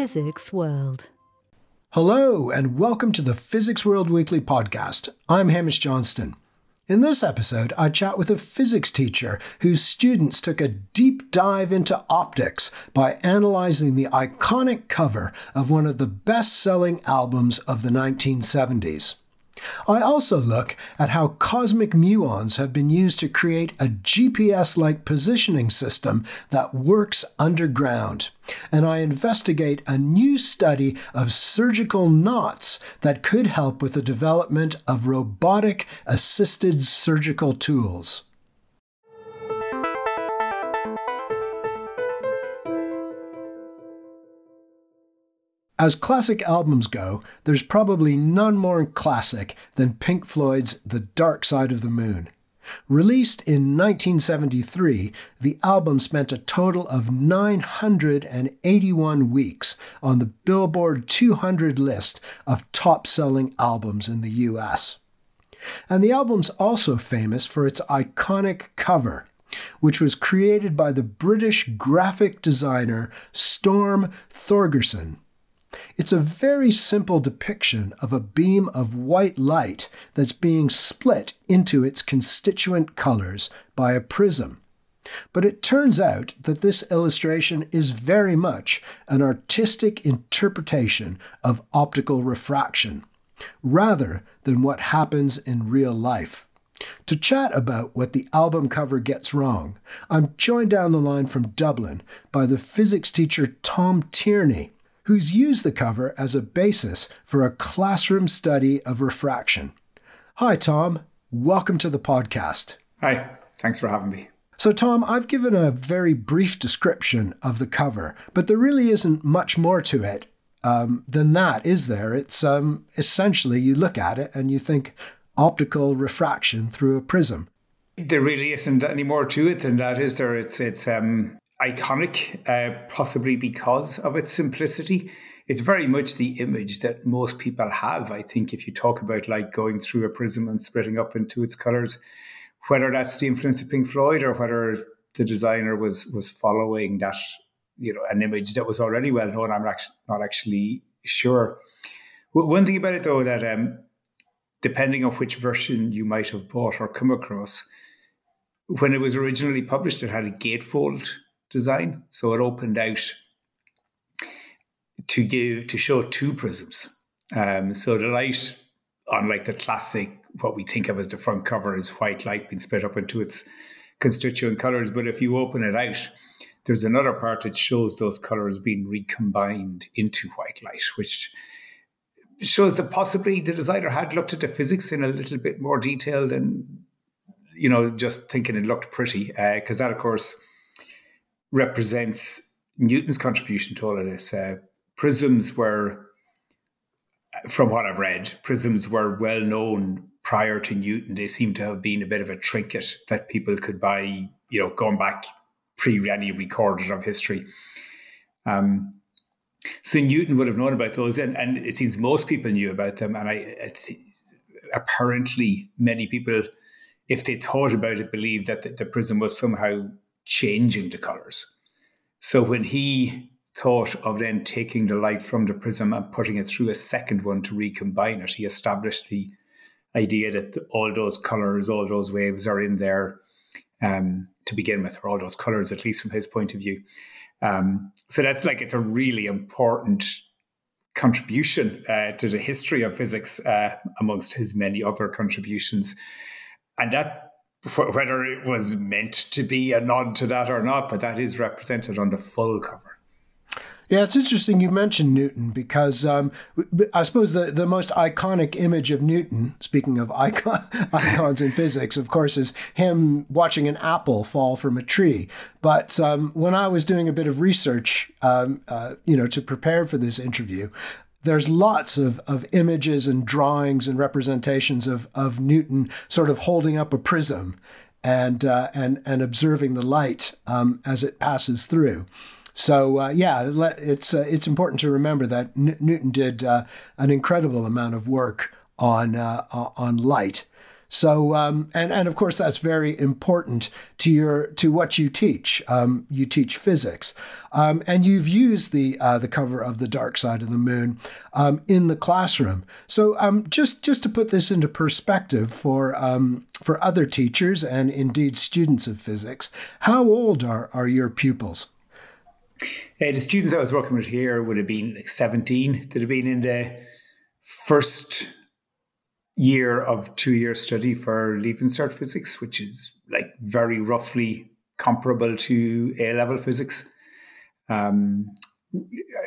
Physics World. Hello, and welcome to the Physics World Weekly podcast. I'm Hamish Johnston. In this episode, I chat with a physics teacher whose students took a deep dive into optics by analyzing the iconic cover of one of the best selling albums of the 1970s. I also look at how cosmic muons have been used to create a GPS like positioning system that works underground. And I investigate a new study of surgical knots that could help with the development of robotic assisted surgical tools. As classic albums go, there's probably none more classic than Pink Floyd's The Dark Side of the Moon. Released in 1973, the album spent a total of 981 weeks on the Billboard 200 list of top selling albums in the US. And the album's also famous for its iconic cover, which was created by the British graphic designer Storm Thorgerson it's a very simple depiction of a beam of white light that's being split into its constituent colors by a prism. But it turns out that this illustration is very much an artistic interpretation of optical refraction, rather than what happens in real life. To chat about what the album cover gets wrong, I'm joined down the line from Dublin by the physics teacher Tom Tierney who's used the cover as a basis for a classroom study of refraction. Hi, Tom. Welcome to the podcast. Hi. Thanks for having me. So, Tom, I've given a very brief description of the cover, but there really isn't much more to it um, than that, is there? It's um, essentially you look at it and you think optical refraction through a prism. There really isn't any more to it than that, is there? It's it's um, iconic, uh, possibly because of its simplicity. It's very much the image that most people have. I think if you talk about like going through a prism and splitting up into its colors, whether that's the influence of Pink Floyd or whether the designer was was following that, you know, an image that was already well known, I'm actually not actually sure. One thing about it though that um, depending on which version you might have bought or come across, when it was originally published, it had a gatefold design. So it opened out to give to show two prisms. Um, so the light, unlike the classic, what we think of as the front cover, is white light being split up into its constituent colors. But if you open it out, there's another part that shows those colors being recombined into white light, which shows that possibly the designer had looked at the physics in a little bit more detail than you know just thinking it looked pretty because uh, that of course represents Newton's contribution to all of this. Uh, prisms were, from what I've read, prisms were well known prior to Newton. They seem to have been a bit of a trinket that people could buy, you know, going back pre any recorded of history. Um, so Newton would have known about those, and, and it seems most people knew about them. And I, apparently many people, if they thought about it, believed that the, the prism was somehow changing the colors. So when he thought of then taking the light from the prism and putting it through a second one to recombine it, he established the idea that all those colors, all those waves are in there um, to begin with, or all those colors, at least from his point of view. Um, so that's like it's a really important contribution uh, to the history of physics uh, amongst his many other contributions. And that whether it was meant to be a nod to that or not, but that is represented on the full cover. Yeah, it's interesting you mentioned Newton because um, I suppose the, the most iconic image of Newton, speaking of icon, icons in physics, of course, is him watching an apple fall from a tree. But um, when I was doing a bit of research, um, uh, you know, to prepare for this interview, there's lots of, of images and drawings and representations of, of Newton sort of holding up a prism and uh, and and observing the light um, as it passes through. So uh, yeah, it's uh, it's important to remember that N- Newton did uh, an incredible amount of work on uh, on light. So, um, and and of course that's very important to your to what you teach. Um, you teach physics, um, and you've used the uh, the cover of the Dark Side of the Moon um, in the classroom. So, um, just just to put this into perspective for um, for other teachers and indeed students of physics, how old are are your pupils? Uh, the students I was working with here would have been like 17. They'd have been in the first year of two year study for Leaving Cert physics, which is like very roughly comparable to A level physics. Um,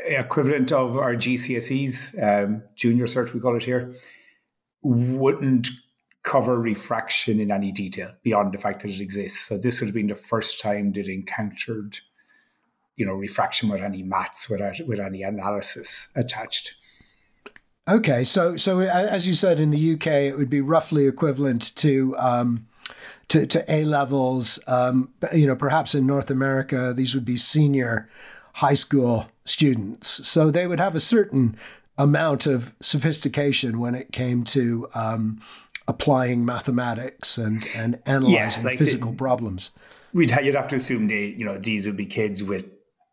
equivalent of our GCSEs, um, junior cert, we call it here, wouldn't cover refraction in any detail beyond the fact that it exists. So this would have been the first time they'd encountered, you know, refraction with any maths, without with any analysis attached. Okay, so so as you said, in the UK, it would be roughly equivalent to um, to, to A levels. Um, you know, perhaps in North America, these would be senior high school students, so they would have a certain amount of sophistication when it came to um, applying mathematics and and analyzing yeah, like physical the, problems. We'd you'd have to assume they you know these would be kids with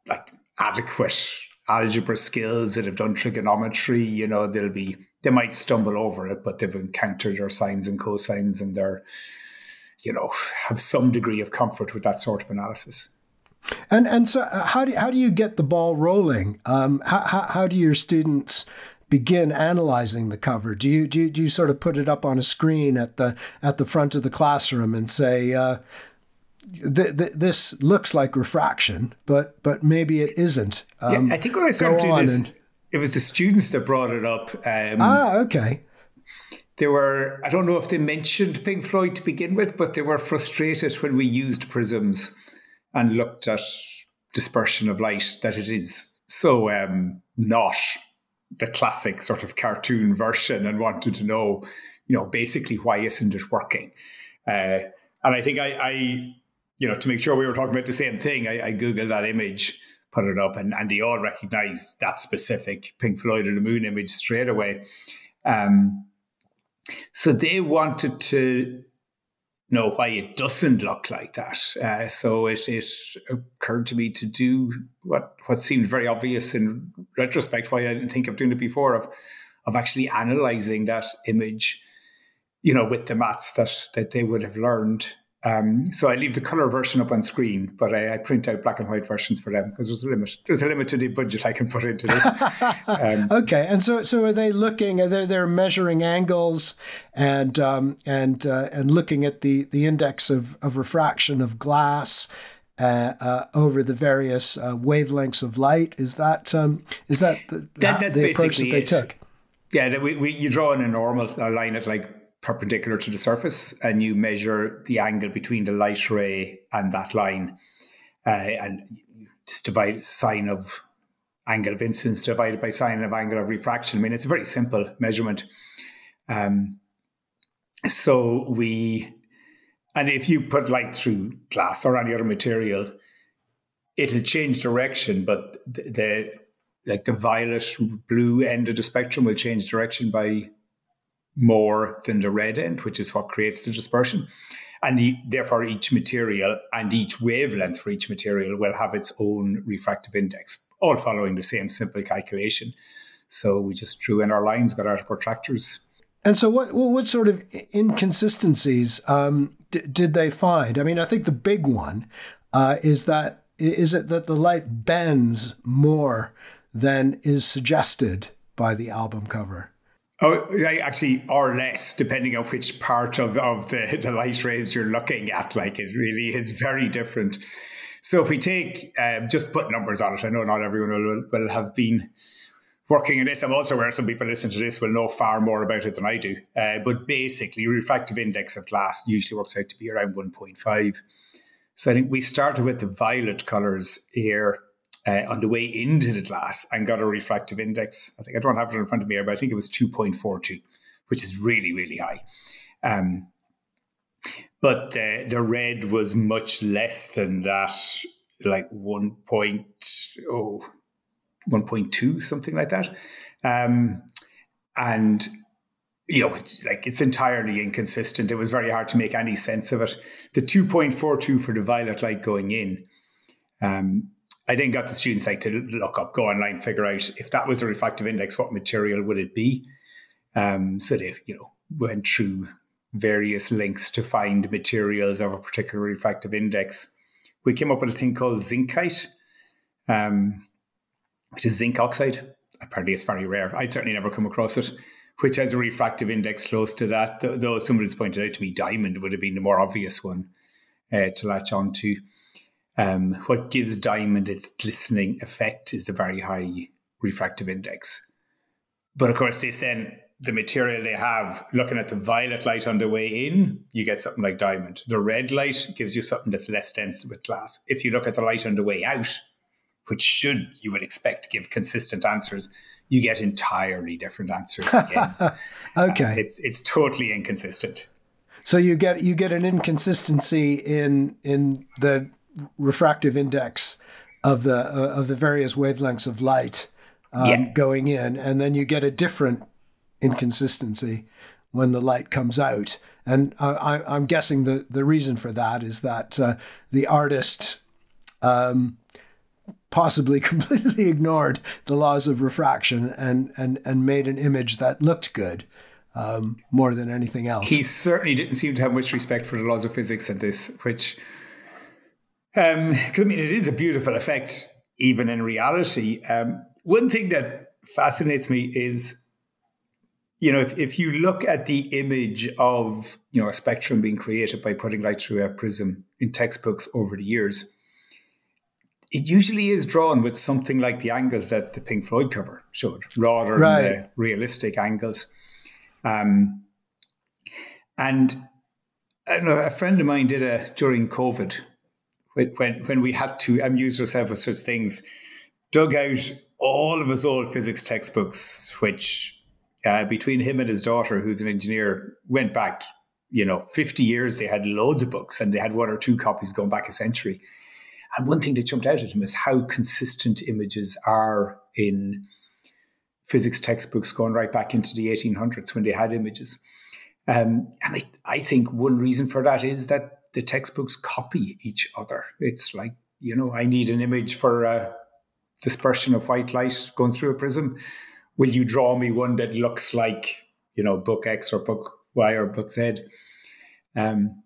like adequate algebra skills that have done trigonometry, you know, they'll be they might stumble over it, but they've encountered their sines and cosines and they're, you know, have some degree of comfort with that sort of analysis. And and so uh, how do how do you get the ball rolling? Um, how, how how do your students begin analyzing the cover? Do you, do you do you sort of put it up on a screen at the at the front of the classroom and say, uh, th- th- this looks like refraction, but but maybe it isn't. Um, yeah, I think when I started doing this, and... it was the students that brought it up. Um, ah, okay. They were, I don't know if they mentioned Pink Floyd to begin with, but they were frustrated when we used prisms and looked at dispersion of light that it is so um, not the classic sort of cartoon version and wanted to know, you know, basically why isn't it working? Uh, and I think I, I you know, to make sure we were talking about the same thing, I, I Googled that image, put it up, and, and they all recognized that specific Pink Floyd of the Moon image straight away. Um, so they wanted to know why it doesn't look like that. Uh, so it, it occurred to me to do what what seemed very obvious in retrospect, why I didn't think of doing it before, of of actually analyzing that image, you know, with the maths that that they would have learned um, so I leave the color version up on screen, but I, I, print out black and white versions for them because there's a limit. There's a limit to the budget I can put into this. Um, okay, and so so are they looking? They're they're measuring angles and um, and uh, and looking at the the index of of refraction of glass. Uh, uh, over the various uh, wavelengths of light, is that um, is that the, that, that's the approach that they it. took? Yeah, we, we, you draw in a normal line at like perpendicular to the surface and you measure the angle between the light ray and that line uh, and just divide sine of angle of incidence divided by sine of angle of refraction. I mean, it's a very simple measurement. Um, so we, and if you put light through glass or any other material, it'll change direction, but the, the like the violet blue end of the spectrum will change direction by more than the red end, which is what creates the dispersion. And the, therefore, each material and each wavelength for each material will have its own refractive index, all following the same simple calculation. So we just drew in our lines, got our protractors. And so, what what sort of inconsistencies um, d- did they find? I mean, I think the big one uh, is that is it that the light bends more than is suggested by the album cover. Oh, they actually, or less, depending on which part of, of the, the light rays you're looking at. Like it really is very different. So if we take, um, just put numbers on it, I know not everyone will, will have been working in this. I'm also aware some people listen to this will know far more about it than I do. Uh, but basically, refractive index of glass usually works out to be around 1.5. So I think we started with the violet colors here uh, on the way into the glass and got a refractive index. I think I don't have it in front of me but I think it was 2.42, which is really, really high. Um, but uh, the red was much less than that, like 1.0, 1.2, something like that. Um, and you know, like it's entirely inconsistent. It was very hard to make any sense of it. The 2.42 for the violet light going in, um, I then got the students like to look up, go online, figure out if that was the refractive index, what material would it be? Um, so they, you know, went through various links to find materials of a particular refractive index. We came up with a thing called zincite, um, which is zinc oxide. Apparently, it's very rare. I'd certainly never come across it which has a refractive index close to that. Though somebody's pointed out to me, diamond would have been the more obvious one uh, to latch on to. Um, what gives diamond its glistening effect is a very high refractive index. But of course, they then the material they have, looking at the violet light on the way in, you get something like diamond. The red light gives you something that's less dense with glass. If you look at the light on the way out, which should you would expect to give consistent answers, you get entirely different answers again. okay, uh, it's it's totally inconsistent. So you get you get an inconsistency in in the refractive index of the uh, of the various wavelengths of light um, yeah. going in, and then you get a different inconsistency when the light comes out. And I, am guessing the the reason for that is that uh, the artist um, possibly completely ignored the laws of refraction and and and made an image that looked good um, more than anything else. He certainly didn't seem to have much respect for the laws of physics in this, which, um, I mean, it is a beautiful effect, even in reality. Um, one thing that fascinates me is, you know, if, if you look at the image of, you know, a spectrum being created by putting light through a prism in textbooks over the years, it usually is drawn with something like the angles that the Pink Floyd cover showed, rather right. than the realistic angles. Um, and I know a friend of mine did a during COVID when when we had to amuse ourselves with such things, dug out all of his old physics textbooks, which uh, between him and his daughter, who's an engineer, went back, you know, 50 years. They had loads of books and they had one or two copies going back a century. And one thing that jumped out at him is how consistent images are in physics textbooks going right back into the 1800s when they had images. Um, and I, I think one reason for that is that the textbooks copy each other. It's like, you know, I need an image for a dispersion of white light going through a prism. Will you draw me one that looks like, you know, book X or book Y or book Z? Um,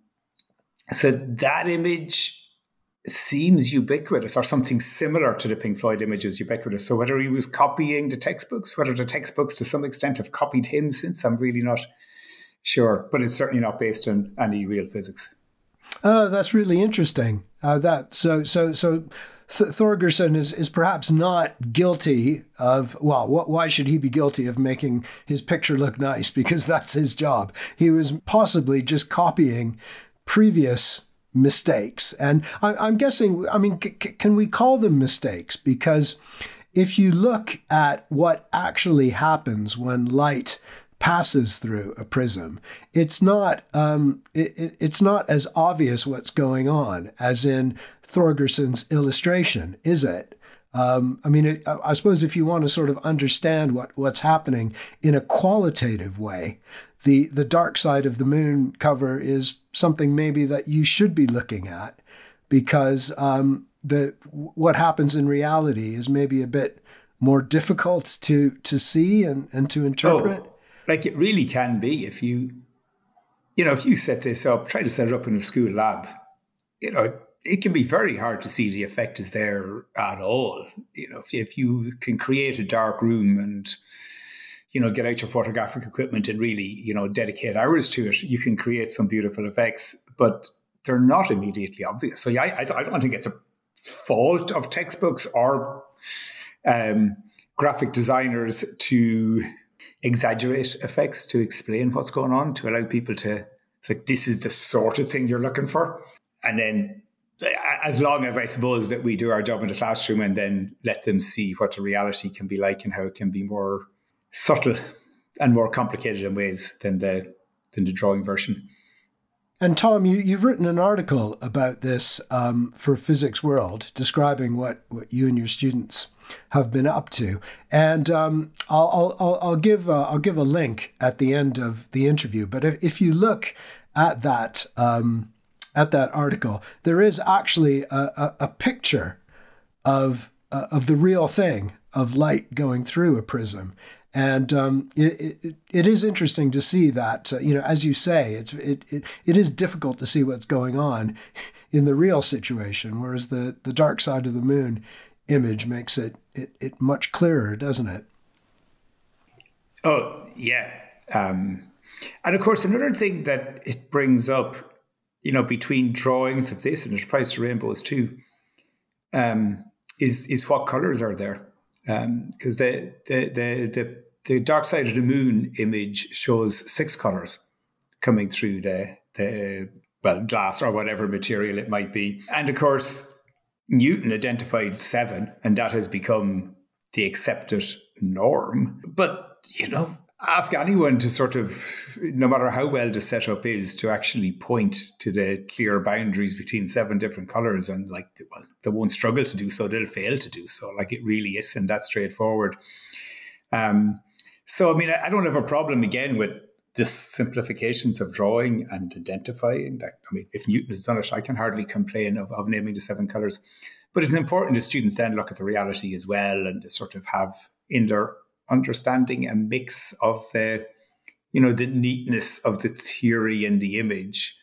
so that image seems ubiquitous or something similar to the Pink Floyd image is ubiquitous. So whether he was copying the textbooks, whether the textbooks to some extent have copied him since, I'm really not sure. But it's certainly not based on any real physics. Oh, that's really interesting. Uh, that so so so. Th- Thorgerson is, is perhaps not guilty of, well, what, why should he be guilty of making his picture look nice? Because that's his job. He was possibly just copying previous mistakes. And I, am guessing, I mean, c- can we call them mistakes? Because if you look at what actually happens when light passes through a prism, it's not um, it, it's not as obvious what's going on as in Thorgerson's illustration, is it? Um, I mean, it, I suppose if you want to sort of understand what, what's happening in a qualitative way, the the dark side of the moon cover is something maybe that you should be looking at because um, the what happens in reality is maybe a bit more difficult to to see and, and to interpret. Oh, like it really can be if you you know if you set this up, try to set it up in a school lab, you know it can be very hard to see the effect is there at all. You know if, if you can create a dark room and you know, get out your photographic equipment and really, you know, dedicate hours to it, you can create some beautiful effects, but they're not immediately obvious. So yeah, I, I don't think it's a fault of textbooks or um, graphic designers to exaggerate effects to explain what's going on to allow people to it's like this is the sort of thing you're looking for and then as long as i suppose that we do our job in the classroom and then let them see what the reality can be like and how it can be more subtle and more complicated in ways than the than the drawing version. And Tom, you, you've written an article about this um, for Physics World, describing what, what you and your students have been up to. And um, I'll, I'll, I'll, give, uh, I'll give a link at the end of the interview. But if, if you look at that, um, at that article, there is actually a, a, a picture of, uh, of the real thing of light going through a prism. And um, it, it, it is interesting to see that, uh, you know, as you say, it's, it, it, it is difficult to see what's going on in the real situation, whereas the, the dark side of the moon image makes it, it, it much clearer, doesn't it? Oh, yeah. Um, and of course, another thing that it brings up, you know, between drawings of this and applies to rainbows too, um, is is what colors are there? Because um, the, the the the the dark side of the moon image shows six colors coming through the the well glass or whatever material it might be, and of course Newton identified seven, and that has become the accepted norm. But you know, ask anyone to sort of, no matter how well the setup is, to actually point to the clear boundaries between seven different colors, and like, well, they won't struggle to do so; they'll fail to do so. Like it really isn't that straightforward. Um, so, I mean, I don't have a problem again with just simplifications of drawing and identifying. I mean, if Newton has done it, I can hardly complain of, of naming the seven colors. But it's important that students then look at the reality as well and sort of have in their understanding a mix of the, you know, the neatness of the theory and the image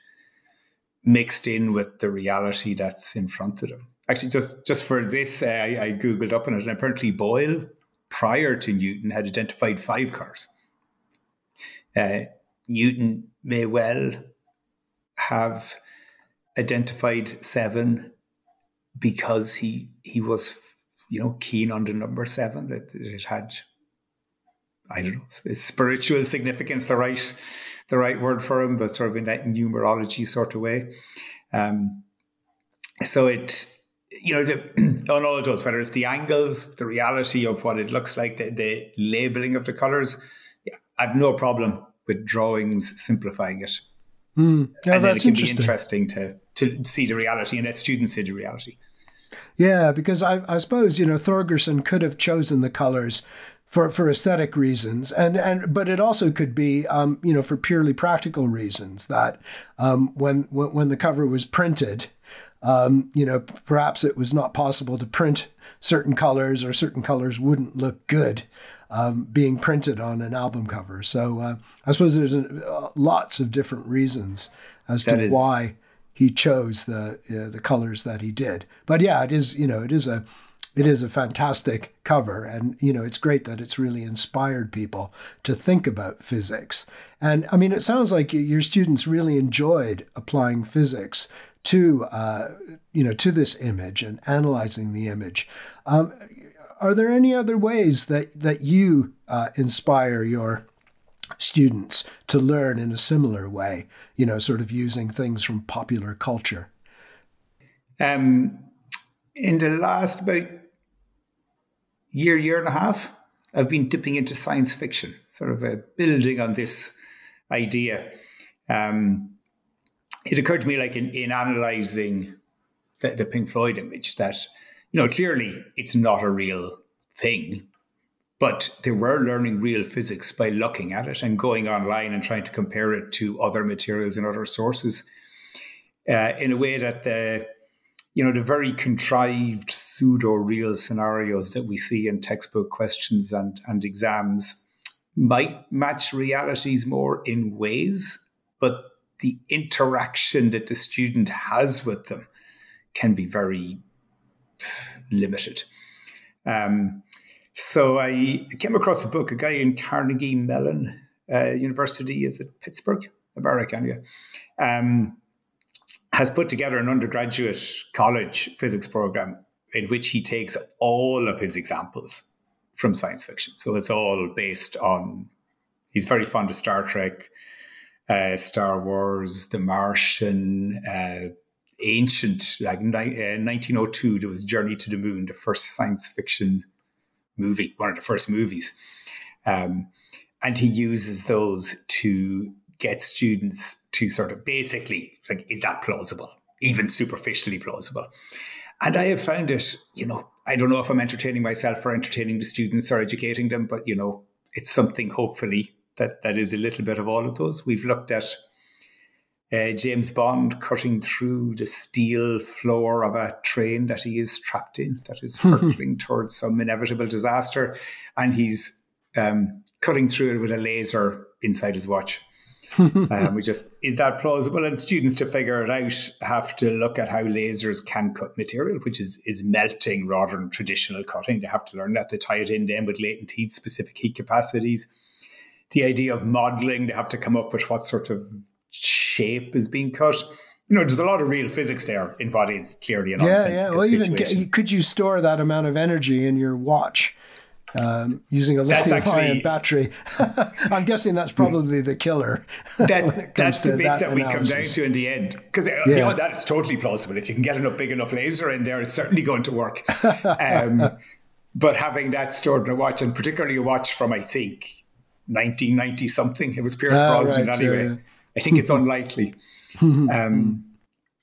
mixed in with the reality that's in front of them. Actually, just just for this, uh, I, I googled up on it, and apparently Boyle prior to Newton had identified five cars. Uh, Newton may well have identified seven because he he was you know keen on the number seven that it had I don't know spiritual significance the right the right word for him but sort of in that numerology sort of way. Um, so it you know, the, on all those, whether it's the angles, the reality of what it looks like, the, the labeling of the colors, yeah, I have no problem with drawings simplifying it. Mm. Yeah, and that's it can interesting. be interesting to to see the reality and let students see the reality. Yeah, because I, I suppose you know Thorgerson could have chosen the colors for, for aesthetic reasons, and, and but it also could be um, you know for purely practical reasons that um, when, when when the cover was printed, um, you know, perhaps it was not possible to print certain colors or certain colors wouldn't look good um, being printed on an album cover. So uh, I suppose there's uh, lots of different reasons as that to is... why he chose the uh, the colors that he did. But yeah, it is you know it is a it is a fantastic cover and you know it's great that it's really inspired people to think about physics and i mean it sounds like your students really enjoyed applying physics to uh, you know to this image and analyzing the image. Um, are there any other ways that that you uh, inspire your students to learn in a similar way? You know, sort of using things from popular culture. Um, in the last about year, year and a half, I've been dipping into science fiction, sort of uh, building on this idea. Um, it occurred to me, like in, in analyzing the, the Pink Floyd image, that you know clearly it's not a real thing, but they were learning real physics by looking at it and going online and trying to compare it to other materials and other sources uh, in a way that the you know the very contrived pseudo real scenarios that we see in textbook questions and and exams might match realities more in ways but the interaction that the student has with them can be very limited. Um, so I came across a book, a guy in Carnegie Mellon uh, University, is it Pittsburgh, America, anyway, um, has put together an undergraduate college physics program in which he takes all of his examples from science fiction. So it's all based on, he's very fond of Star Trek, uh, Star Wars, The Martian, uh, ancient, like uh, 1902, there was Journey to the Moon, the first science fiction movie, one of the first movies. Um, and he uses those to get students to sort of basically, like, is that plausible? Even superficially plausible. And I have found it, you know, I don't know if I'm entertaining myself or entertaining the students or educating them, but you know, it's something hopefully that that is a little bit of all of those. We've looked at uh, James Bond cutting through the steel floor of a train that he is trapped in, that is hurtling towards some inevitable disaster, and he's um, cutting through it with a laser inside his watch. um, we just is that plausible? And students to figure it out have to look at how lasers can cut material, which is is melting rather than traditional cutting. They have to learn that. They tie it in then with latent heat, specific heat capacities. The idea of modeling, they have to come up with what sort of shape is being cut. You know, there's a lot of real physics there in what is clearly a nonsensical yeah, yeah. Well, situation. Even, could you store that amount of energy in your watch? um, using a lithium-ion battery. I'm guessing that's probably the killer. That, that's the bit that, that we come down to in the end. Because uh, yeah. beyond that, it's totally plausible. If you can get enough big enough laser in there, it's certainly going to work. Um, but having that stored in a watch, and particularly a watch from I think 1990 something, it was Pierce ah, Brosnan right, anyway. Yeah. I think it's unlikely. Um,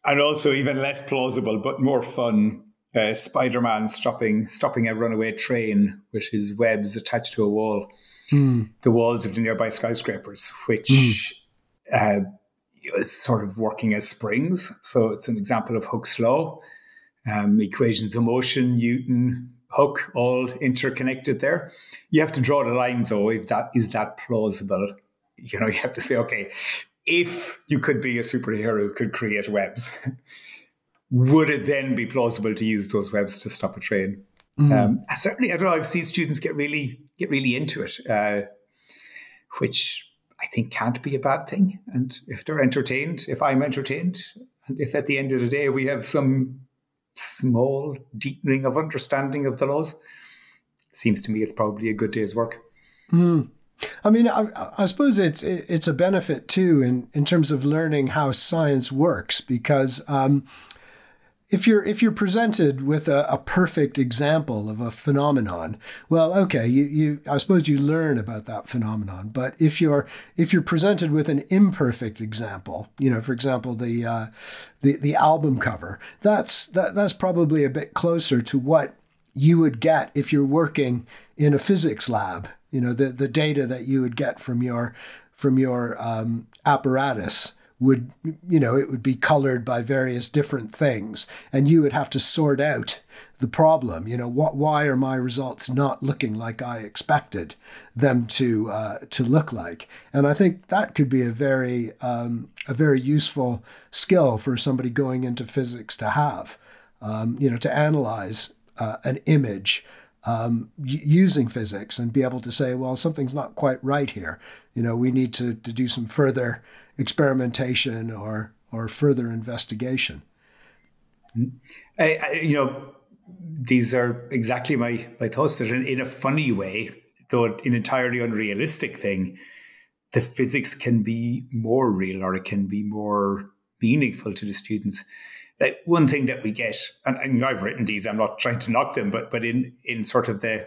and also even less plausible, but more fun uh, Spider-Man stopping stopping a runaway train with his webs attached to a wall, mm. the walls of the nearby skyscrapers, which mm. uh, is sort of working as springs. So it's an example of Hooke's law. Um, equations of motion, Newton, Hooke, all interconnected there. You have to draw the lines, though. If that is that plausible, you know, you have to say, okay, if you could be a superhero who could create webs. would it then be plausible to use those webs to stop a train? Mm. Um, certainly, I don't know. I've seen students get really get really into it, uh, which I think can't be a bad thing. And if they're entertained, if I'm entertained, and if at the end of the day we have some small deepening of understanding of the laws, seems to me it's probably a good day's work. Mm. I mean, I, I, suppose it's it's a benefit too in, in terms of learning how science works because um, if you're if you're presented with a, a, perfect example of a phenomenon, well, okay, you, you I suppose you learn about that phenomenon. But if you're if you're presented with an imperfect example, you know, for example, the uh, the the album cover, that's that that's probably a bit closer to what you would get if you're working in a physics lab. You know, the the data that you would get from your from your um, apparatus would you know it would be colored by various different things. And you would have to sort out the problem. You know what why are my results not looking like i expected them to uh, to look like? And i think that could be a very um, a very useful skill for somebody going into physics to have um, you know to analyze uh, an image um, using physics and be able to say well something's not quite right here you know we need to, to do some further experimentation or or further investigation. I, I, you know, these are exactly my my thoughts. That in, in a funny way, though an entirely unrealistic thing, the physics can be more real or it can be more meaningful to the students. Like one thing that we get, and, and I've written these. I'm not trying to knock them, but but in in sort of the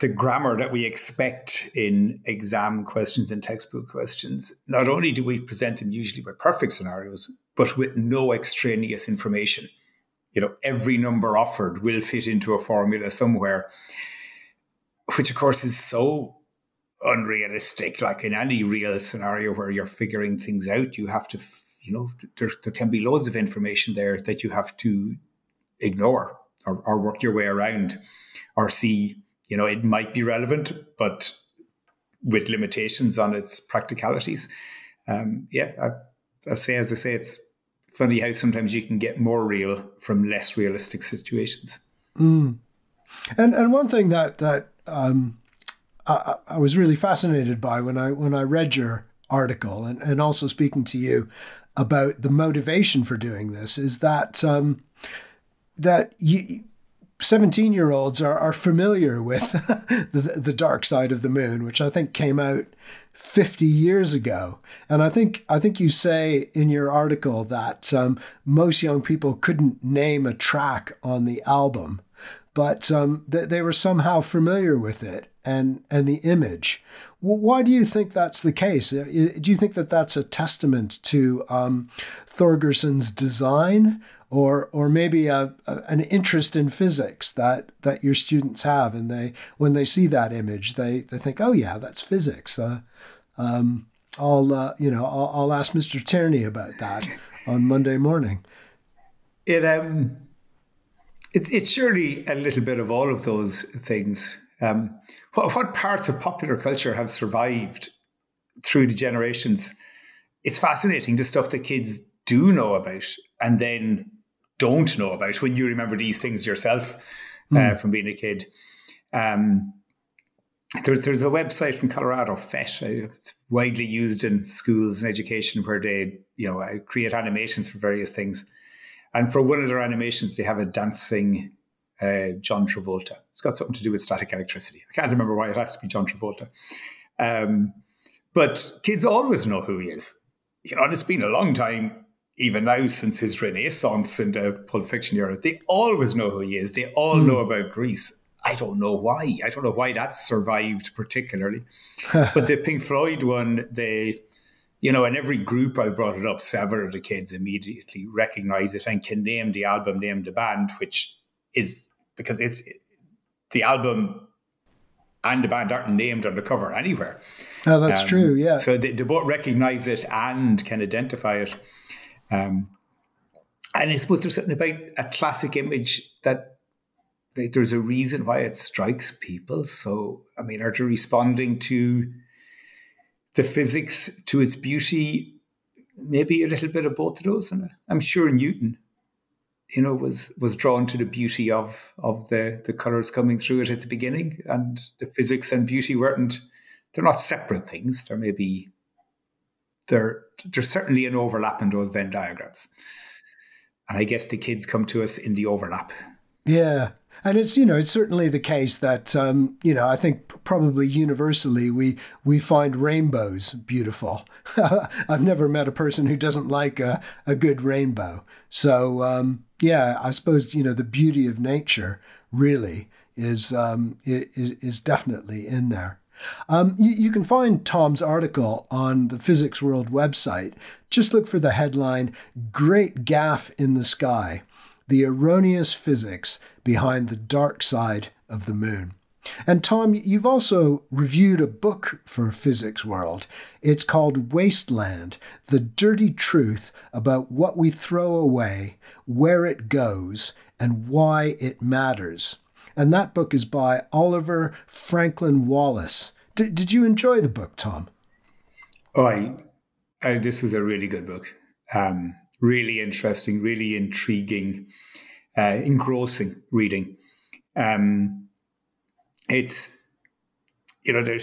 the grammar that we expect in exam questions and textbook questions, not only do we present them usually with perfect scenarios, but with no extraneous information. You know, every number offered will fit into a formula somewhere, which of course is so unrealistic. Like in any real scenario where you're figuring things out, you have to, you know, there, there can be loads of information there that you have to ignore or, or work your way around or see you know, it might be relevant, but with limitations on its practicalities. Um, yeah, I, I say, as I say, it's funny how sometimes you can get more real from less realistic situations. Mm. And and one thing that that um, I, I, was really fascinated by when I when I read your article and, and also speaking to you about the motivation for doing this is that um, that you 17 year olds are, are familiar with the, the dark side of the moon, which I think came out 50 years ago. And I think I think you say in your article that um, most young people couldn't name a track on the album, but um, they, they were somehow familiar with it and and the image. Why do you think that's the case? Uh, do you think that that's a testament to um, Thorgerson's design, or or maybe a, a, an interest in physics that that your students have, and they when they see that image, they they think, oh yeah, that's physics. Uh, um, I'll uh, you know I'll, I'll ask Mr. Tierney about that on Monday morning. It um, it's it's surely a little bit of all of those things. Um, what what parts of popular culture have survived through the generations? It's fascinating the stuff that kids do know about and then don't know about when you remember these things yourself mm. uh, hmm. from being a kid. Um, there, there's a website from Colorado, PhET. Uh, it's widely used in schools and education where they, you know, uh, create animations for various things. And for one of their animations, they have a dancing uh, John Travolta. It's got something to do with static electricity. I can't remember why it has to be John Travolta. Um, but kids always know who he is. You know, and it's been a long time even now since his renaissance in the Pulp Fiction era, they always know who he is. They all mm. know about Grease. I don't know why. I don't know why that survived particularly. but the Pink Floyd one, they, you know, in every group I brought it up, several of the kids immediately recognize it and can name the album, name the band, which is because it's the album and the band aren't named on the cover anywhere. Oh, that's um, true. Yeah. So they, they both recognize it and can identify it. Um, and I suppose there's something about a classic image that there's a reason why it strikes people. So, I mean, are they responding to the physics, to its beauty? Maybe a little bit of both of those. And I'm sure Newton, you know, was was drawn to the beauty of of the the colors coming through it at the beginning, and the physics and beauty weren't. They're not separate things. there may be there there's certainly an overlap in those Venn diagrams. And I guess the kids come to us in the overlap. Yeah. And it's you know it's certainly the case that um, you know I think probably universally we we find rainbows beautiful. I've never met a person who doesn't like a, a good rainbow. So um, yeah, I suppose you know the beauty of nature really is um, is, is definitely in there. Um, you, you, can find Tom's article on the Physics World website. Just look for the headline Great Gaffe in the Sky The Erroneous Physics Behind the Dark Side of the Moon. And Tom, you've also reviewed a book for Physics World. It's called Wasteland The Dirty Truth About What We Throw Away, Where It Goes, and Why It Matters and that book is by Oliver Franklin-Wallis. D- did you enjoy the book, Tom? Oh, I, I, this was a really good book. Um, really interesting, really intriguing, uh, engrossing reading. Um, it's you know,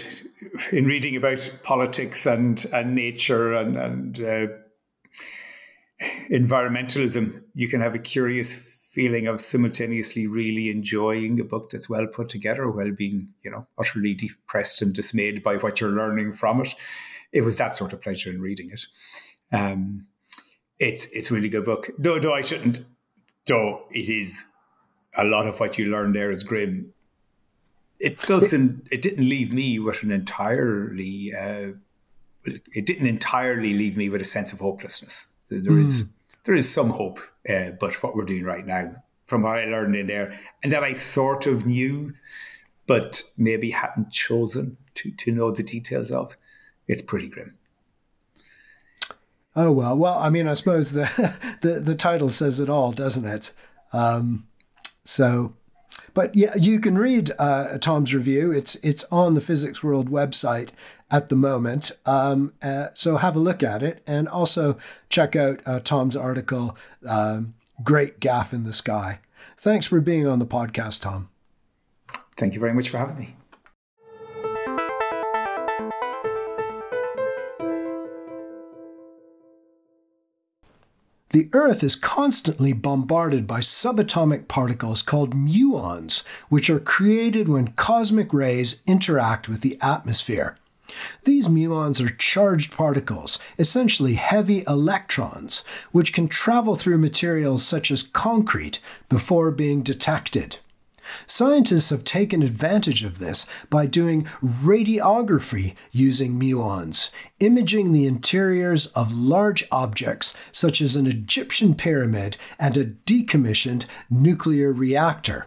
in reading about politics and and nature and and uh, environmentalism, you can have a curious feeling of simultaneously really enjoying a book that's well put together while being, you know, utterly depressed and dismayed by what you're learning from it. It was that sort of pleasure in reading it. Um, it's it's a really good book. Though though I shouldn't though it is a lot of what you learn there is grim. It doesn't it didn't leave me with an entirely uh, it didn't entirely leave me with a sense of hopelessness. There mm. is there is some hope uh, but what we're doing right now, from what I learned in there, and that I sort of knew, but maybe hadn't chosen to, to know the details of, it's pretty grim. Oh well, well, I mean, I suppose the the, the title says it all, doesn't it? Um, so, but yeah, you can read uh, Tom's review. It's it's on the Physics World website at the moment. Um, uh, so have a look at it, and also check out uh, Tom's article, um, "Great Gaffe in the Sky." Thanks for being on the podcast, Tom. Thank you very much for having me. The Earth is constantly bombarded by subatomic particles called muons, which are created when cosmic rays interact with the atmosphere. These muons are charged particles, essentially heavy electrons, which can travel through materials such as concrete before being detected. Scientists have taken advantage of this by doing radiography using muons, imaging the interiors of large objects such as an Egyptian pyramid and a decommissioned nuclear reactor.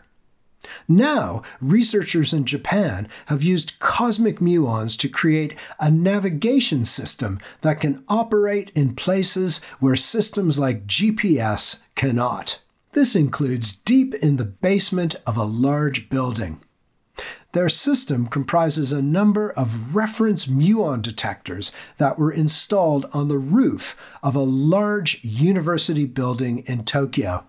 Now, researchers in Japan have used cosmic muons to create a navigation system that can operate in places where systems like GPS cannot. This includes deep in the basement of a large building. Their system comprises a number of reference muon detectors that were installed on the roof of a large university building in Tokyo.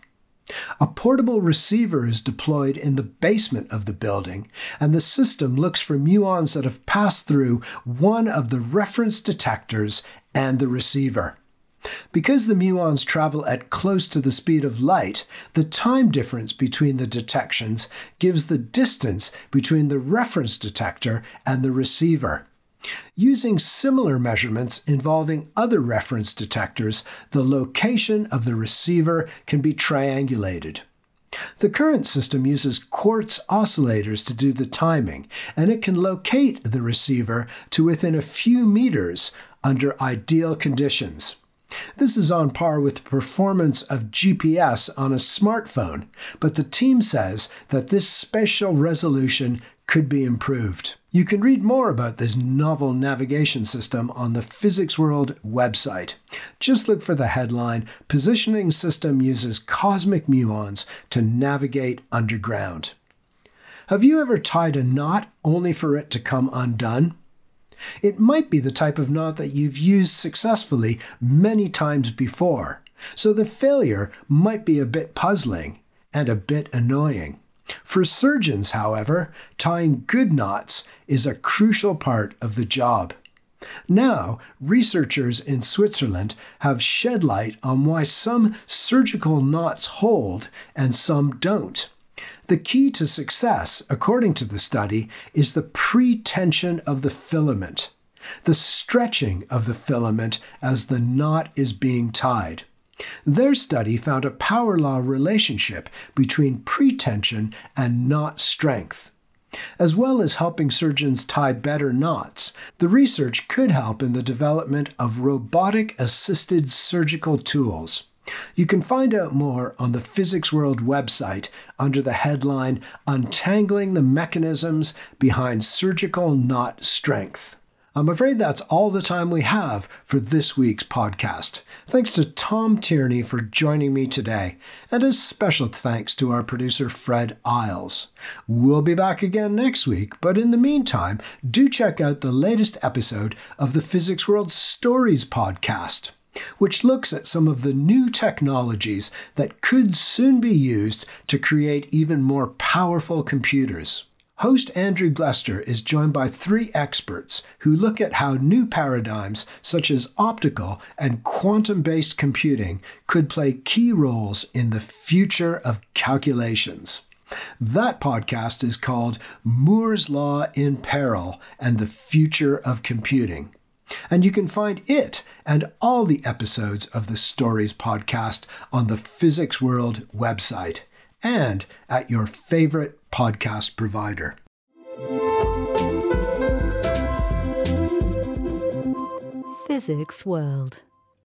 A portable receiver is deployed in the basement of the building, and the system looks for muons that have passed through one of the reference detectors and the receiver. Because the muons travel at close to the speed of light, the time difference between the detections gives the distance between the reference detector and the receiver. Using similar measurements involving other reference detectors, the location of the receiver can be triangulated. The current system uses quartz oscillators to do the timing, and it can locate the receiver to within a few meters under ideal conditions. This is on par with the performance of GPS on a smartphone, but the team says that this spatial resolution could be improved. You can read more about this novel navigation system on the Physics World website. Just look for the headline Positioning System Uses Cosmic Muons to Navigate Underground. Have you ever tied a knot only for it to come undone? It might be the type of knot that you've used successfully many times before, so the failure might be a bit puzzling and a bit annoying. For surgeons, however, tying good knots is a crucial part of the job. Now, researchers in Switzerland have shed light on why some surgical knots hold and some don't. The key to success, according to the study, is the pretension of the filament, the stretching of the filament as the knot is being tied. Their study found a power law relationship between pretension and knot strength. As well as helping surgeons tie better knots, the research could help in the development of robotic assisted surgical tools. You can find out more on the Physics World website under the headline Untangling the Mechanisms Behind Surgical Knot Strength. I'm afraid that's all the time we have for this week's podcast. Thanks to Tom Tierney for joining me today, and a special thanks to our producer Fred Isles. We'll be back again next week, but in the meantime, do check out the latest episode of the Physics World Stories podcast which looks at some of the new technologies that could soon be used to create even more powerful computers. Host Andrew Glester is joined by three experts who look at how new paradigms such as optical and quantum based computing could play key roles in the future of calculations. That podcast is called Moore's Law in Peril and the Future of Computing. And you can find it and all the episodes of the Stories podcast on the Physics World website and at your favorite podcast provider. Physics World.